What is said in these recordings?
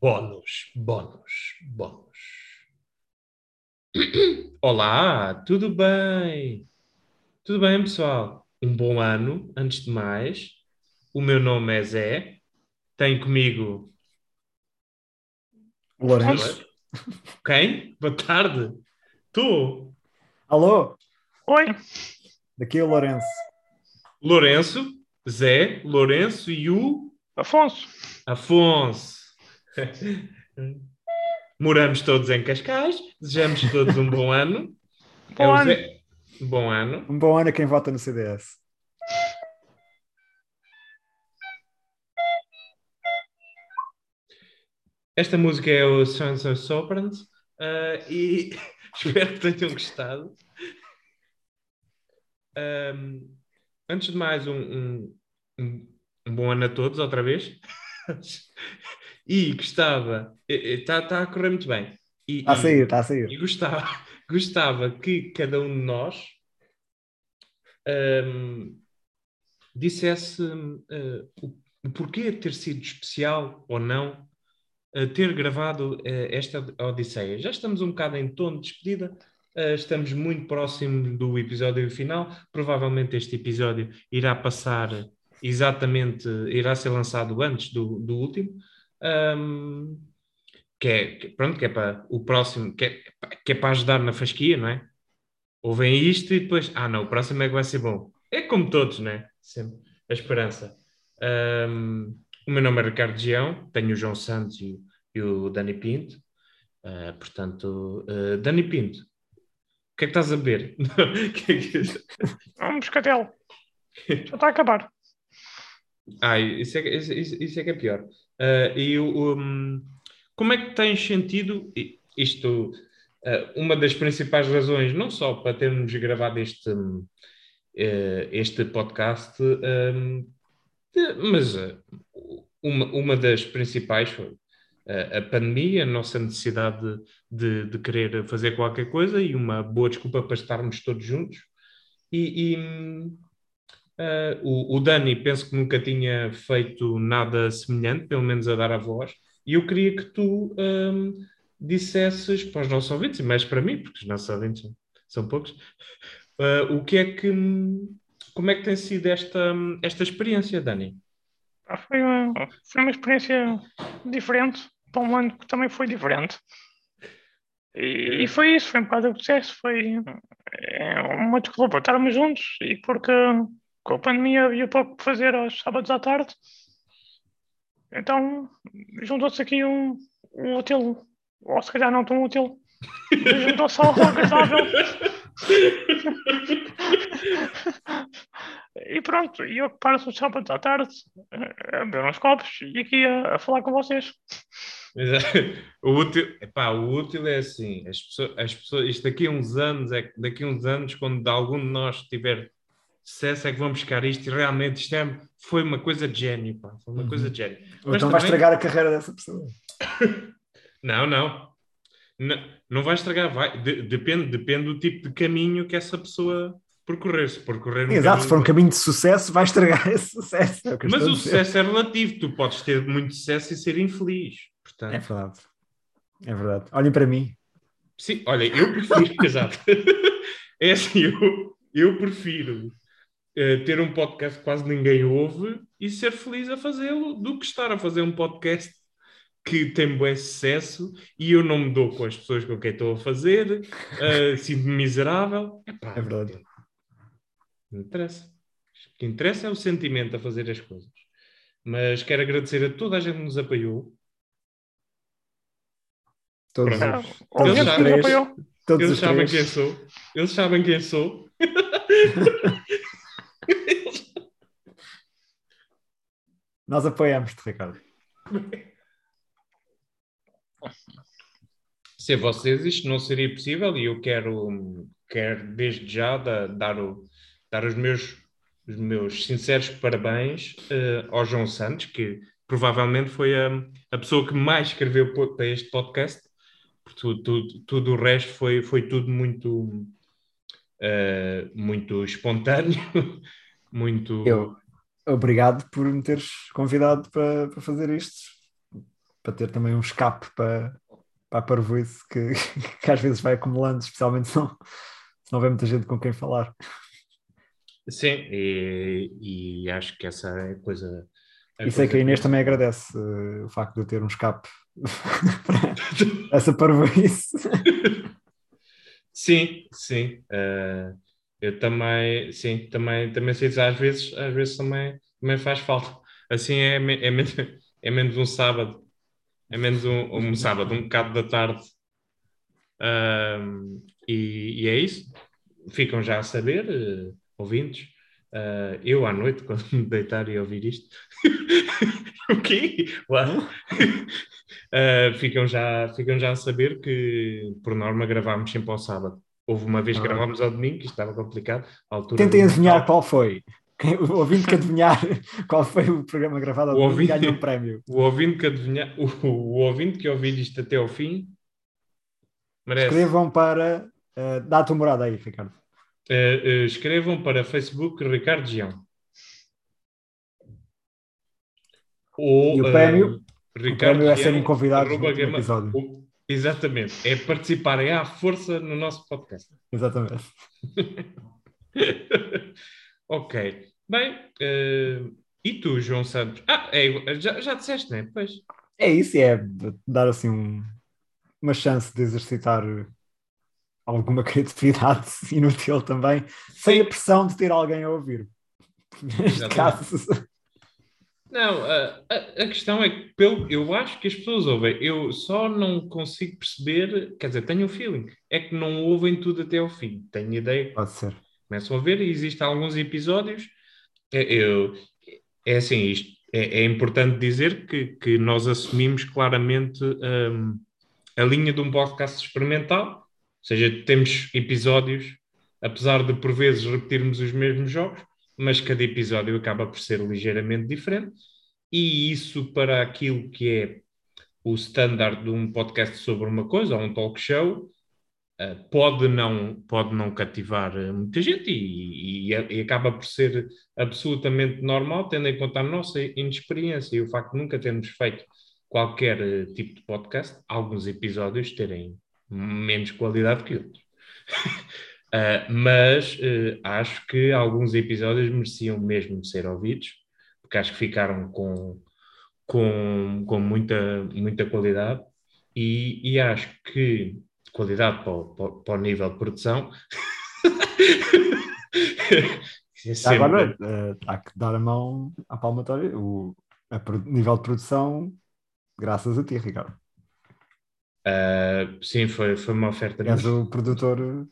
Bónus, bónus, bónus. Olá, tudo bem? Tudo bem, pessoal? Um bom ano, antes de mais. O meu nome é Zé. Tenho comigo. Lourenço. Quem? Boa tarde. Tu? Alô, Oi, daqui é o Lourenço. Lourenço, Zé, Lourenço e o Afonso. Afonso. Moramos todos em Cascais. Desejamos todos um bom ano. Bom É ano. Zé- Bom ano. Um bom ano a quem vota no CDS. Esta música é o Sons of Soprans ah, e espero que tenham gostado. Ahm, antes de mais, um, um- um- um bom ano a todos, outra vez. e gostava, está tá a correr muito bem. E, Está a sair, está a sair. e gostava, gostava que cada um de nós ahm, dissesse ah, o, porquê de ter sido especial ou não ah, ter gravado ah, esta Odisseia. Já estamos um bocado em tom de despedida, estamos muito próximo do episódio final. Provavelmente este episódio irá passar exatamente, irá ser lançado antes do, do último. Ahm, que é, pronto, que é para o próximo, que é, que é para ajudar na fasquia, não é? Ouvem isto e depois, ah não, o próximo é que vai ser bom. É como todos, né? Sempre a esperança. Ahm, o meu nome é Ricardo Gião, tenho o João Santos e, o- e o Dani Pinto. Ah, portanto, ah, Dani Pinto, o que é que estás a beber? Que é que- É um moscatel. Já está a acabar. Ah, isso é, isso, isso- isso é que é pior. Ah, e um, como é que tens sentido isto? ah, uma das principais razões, não só para termos gravado este, eh, este podcast, hum, de- mas ah, uma, uma das principais foi ah, a pandemia, a nossa necessidade de, de querer fazer qualquer coisa e uma boa desculpa para estarmos todos juntos. E, e, hum, Uh, o, o Dani penso que nunca tinha feito nada semelhante, pelo menos a dar a voz, e eu queria que tu um, dissesses para os nossos ouvintes, e mais para mim, porque os nossos ouvintes são, são poucos, uh, o que é que, como é que tem sido esta, esta experiência, Dani? Ah, Foi uma, foi uma experiência diferente para um ano que também foi diferente. E, e foi isso, foi um bocado o disseste, foi é, uma desculpa estarmos juntos e porque com a pandemia havia pouco fazer aos sábados à tarde. Então juntou-se aqui um, um útil, ou se calhar não tão útil, juntou-se algo agradável. E pronto, e paro os sábados à tarde a beber uns copos e aqui a, a falar com vocês. O útil, epá, o útil é assim, as pessoas, as pessoas, isto daqui a uns anos, é daqui a uns anos, quando algum de nós tiver sucesso, é que vamos buscar isto e realmente isto é, foi uma coisa de gênio, pá, foi uma Uhum. coisa de gênio. Ou Mas então vai também- estragar a carreira dessa pessoa. Não, não. Não, não vai estragar, vai. De- depende, depende do tipo de caminho que essa pessoa percorrer. Se percorrer um Exato, se for um caminho- caminho de sucesso, vai estragar esse sucesso. É o Mas o sucesso é relativo. Tu podes ter muito sucesso e ser infeliz. Portanto, É verdade. É verdade. Olhem para mim. sim, olha, eu prefiro. exato. É assim, eu, eu prefiro ter um podcast que quase ninguém ouve e ser feliz a fazê-lo do que estar a fazer um podcast que tem bom sucesso e eu não me dou com as pessoas com quem estou a fazer, eh, sinto-me miserável. Epá, É verdade. Não interessa. O que interessa é o sentimento a fazer as coisas. Mas quero agradecer a toda a gente que nos apoiou. Todos, Pronto. os- todos os três. Todos Eles os sabem três. quem sou. Eles sabem quem sou. Nós apoiamos-te, Ricardo. Sem vocês isto não seria possível e eu quero, quero desde já da- dar, o, dar os, meus, os meus sinceros parabéns eh, ao João Santos, que provavelmente foi a, a pessoa que mais escreveu para este podcast. Porque Tudo, tudo, tudo o resto foi, foi tudo muito, eh, muito espontâneo, muito... Eu, obrigado por me teres convidado para, para fazer isto. para ter também um escape para, para a parvoíce que, que às vezes vai acumulando, especialmente se não, se não houver muita gente com quem falar. Sim, e, e acho que essa é a coisa. a E sei que a Inês que- também agradece eh, o facto de eu ter um escape para essa parvoíce. Sim, sim. eh, eu também, sim, também, também sei às vezes, às vezes também, também faz falta. Assim é, é, menos, é menos um sábado, é menos um, um sábado, um bocado da tarde. Ahm, e, e é isso. Ficam já a saber, eh, ouvintes. Ah, eu à noite, quando me deitar e ouvir isto, o quê? What? Ah, ficam, já, ficam já a saber que, por norma, gravámos sempre ao sábado. Houve uma vez que Ah. gravámos ao domingo, que estava complicado. altura Tentem adivinhar qual foi. O ouvinte que adivinhar qual foi o programa gravado ao O domingo ouvinte- ganha um prémio. O ouvinte que adivinhar, o, o ouvinte que ouvir isto até ao fim merece. Escrevam para. eh, dá a tua morada aí, Ricardo. Eh, eh, escrevam para Facebook Ricardo Gião. Ou, E o eh, prémio? Ricardo prémio é serem convidados no último episódio. o- exatamente. É participarem à força no nosso podcast. Exatamente. ok. Bem, eh, e tu, João Santos? Ah, é, já, já disseste, não é? Pois. É isso, é dar assim um- uma chance de exercitar alguma criatividade inútil também, sem a pressão de ter alguém a ouvir. Neste caso, Não, a, a, questão é que pelo, eu acho que as pessoas ouvem. Eu só não consigo perceber, quer dizer, tenho o feeling, é que não ouvem tudo até ao fim. Tenho ideia pode ser. começam a ver e existem alguns episódios. é- Eu, é assim, isto é, é importante dizer que, que nós assumimos claramente hum, a linha de um podcast experimental, seja, temos episódios, apesar de por vezes repetirmos os mesmos jogos, mas cada episódio acaba por ser ligeiramente diferente, e isso para aquilo que é o standard de um podcast sobre uma coisa, ou um talk show, Uh, pode não, pode não cativar uh, muita gente e, e- e acaba por ser absolutamente normal, tendo em conta a nossa inexperiência e o facto de nunca termos feito qualquer uh, tipo de podcast, alguns episódios terem menos qualidade que outros. Uh, mas uh, acho que alguns episódios mereciam mesmo ser ouvidos, porque acho que ficaram com, com, com muita, muita qualidade e, e acho que qualidade para o, para o- nível de produção. É sempre- Agora, eh, há que dar a mão à palmatória. O a nível de produção, graças a ti, Ricardo. Ah, sim, foi, foi uma oferta. És o produtor.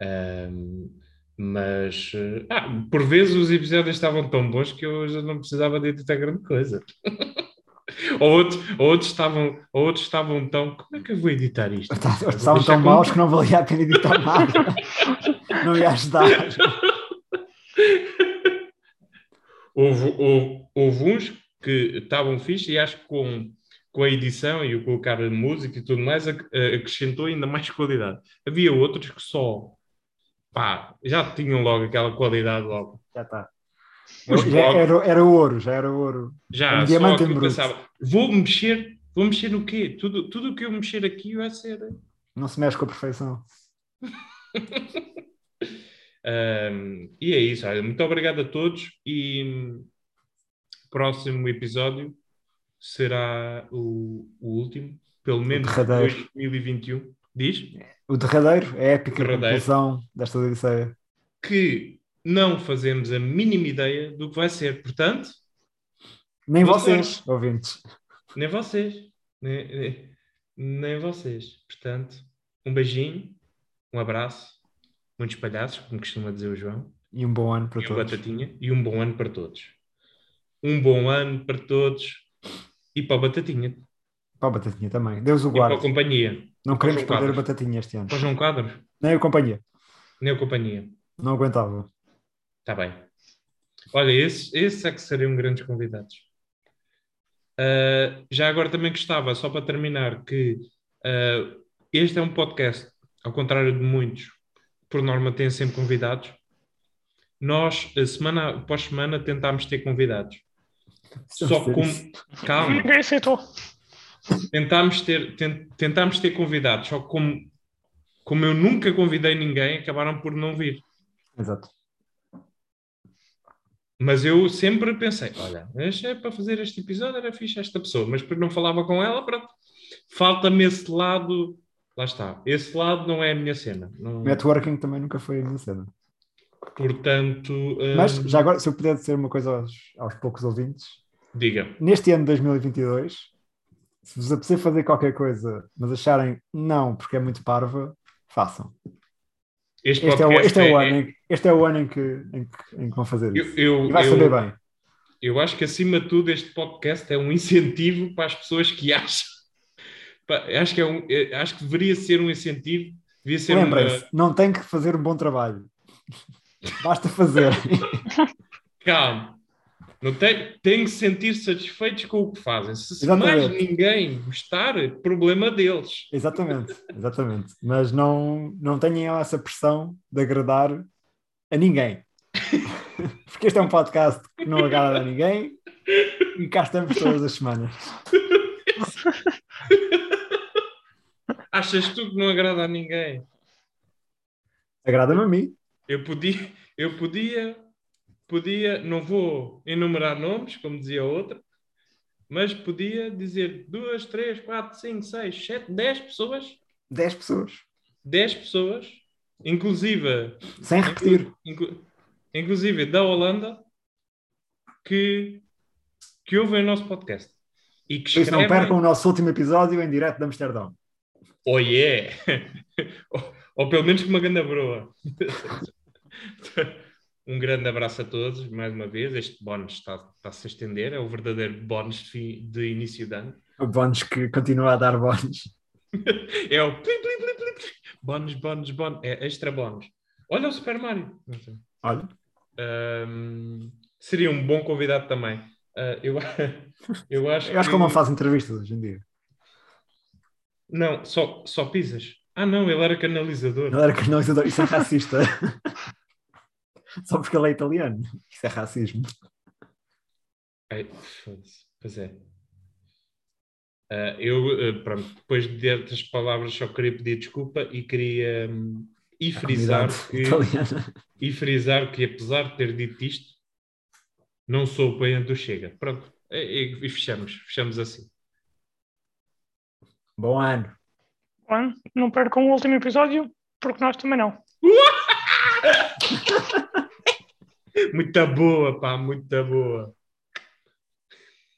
Ahm, mas ah, por vezes os episódios estavam tão bons que eu já não precisava de editar grande coisa. ou, outros, ou, outros estavam, ou outros estavam tão. Como é que eu vou editar isto? Estavam Vou tão maus que não valia a pena editar nada. não ia ajudar. Houve, houve, houve uns que estavam fixe e acho que com, com a edição e o colocar a música e tudo mais eh, acrescentou ainda mais qualidade. Havia outros que só pá, já tinham logo aquela qualidade logo. Já está. Blogs- era, era ouro, já era ouro. Já, Um só diamante que eu pensava, vou mexer, vou mexer no quê? Tudo tudo o que eu mexer aqui vai ser. Não se mexe com a perfeição. Ahm, e é isso, olha, muito obrigado a todos e hum, próximo episódio será o, o último, pelo menos de derradeiro. 2021. Diz O derradeiro é a épica conclusão desta odisseia. que não fazemos a mínima ideia do que vai ser, portanto, Nem Boa vocês, ouvintes. nem vocês, nem, nem, nem vocês. Portanto, um beijinho, um abraço, muitos palhaços, como costuma dizer o João. E um bom ano para e todos. Batatinha e um bom ano para todos. Um bom ano para todos e para o Batatinha Para a Batatinha também. Deus o e para a guarde. companhia. Não queremos perder a. Batatinha este ano. Para o João Quadros, Nem a companhia. nem a companhia. Não aguentava. Está bem. Olha, esses, esses é que seriam grandes convidados. Ah, já agora também gostava, só para terminar, que ah, este é um podcast, ao contrário de muitos, por norma têm sempre convidados. Nós, a semana após semana, tentámos ter convidados. Só isso. Calma. Ninguém aceitou. tentámos ter, tent, tentámos ter convidados, só que como, como eu nunca convidei ninguém, acabaram por não vir. Exato. Mas eu sempre pensei, olha, é para fazer este episódio era fixe esta pessoa, mas depois não falava com ela, pronto. Falta-me esse lado, lá está, esse lado não é a minha cena. Não... Networking também nunca foi a minha cena. Portanto, hum, Mas, já agora, se eu puder dizer uma coisa aos, aos poucos ouvintes, diga. neste ano de 2022, se vos apetecer fazer qualquer coisa, mas acharem não, porque é muito parva, façam. Este, Este é, o, este, é o ano em, que- este é o ano em que, em que, em que vão fazer eu, isso. eu, E vai eu- saber bem. eu acho que acima de tudo este podcast é um incentivo para as pessoas que acham. Acho que é um, é- acho que deveria ser um incentivo, ser uma, Lembrem-se, não tem que fazer um bom trabalho. Basta fazer. calma. Não tem, tem que sentir satisfeitos com o que fazem. Se se Exatamente. mais ninguém gostar, problema deles. exatamente, exatamente. Mas não, não tenham essa pressão de agradar a ninguém. Porque este é um podcast que não agrada a ninguém e cá estamos todas as semanas. Achas tu que não agrada a ninguém? Agrada-me a mim. Eu podia, eu podia, podia, não vou enumerar nomes, como dizia outra, mas podia dizer duas, três, quatro, cinco, seis, sete, dez pessoas, 10 pessoas. dez pessoas, inclusive, Sem repetir. inclu- inclusive da Holanda, que, que ouvem o nosso podcast. E que isso não escrevem, percam o nosso último episódio em direto de Amsterdão. oh yeah! ou, ou pelo menos com uma grande broa. um grande abraço a todos, mais uma vez. Este bónus está, está a se estender, é o verdadeiro bónus de, de início de ano. O bónus que continua a dar bónus. É o plim, plim, plim, plim, plim. bónus, bónus, bónus, é extra bónus. Olha o Super Mario. Olha, Ahm, seria um bom convidado também. Ah, eu, eu acho eu acho que ele não faz entrevistas hoje em dia. Não, só, só pisas. Ah, não, ele era canalizador. Ele era canalizador. Isso é racista. Só porque ele é italiano. Isso é racismo. Ai, foda-se. Pois é. Ah, eu, ah, pronto, depois de estas palavras, só queria pedir desculpa e queria hum, e frisar que, italiana. e frisar que, apesar de ter dito isto, não sou apoiante do Chega. Pronto, e, e- e fechamos, fechamos assim. Bom ano. Bom, não percam o último episódio, porque nós também não. Muito boa, pá, muito boa.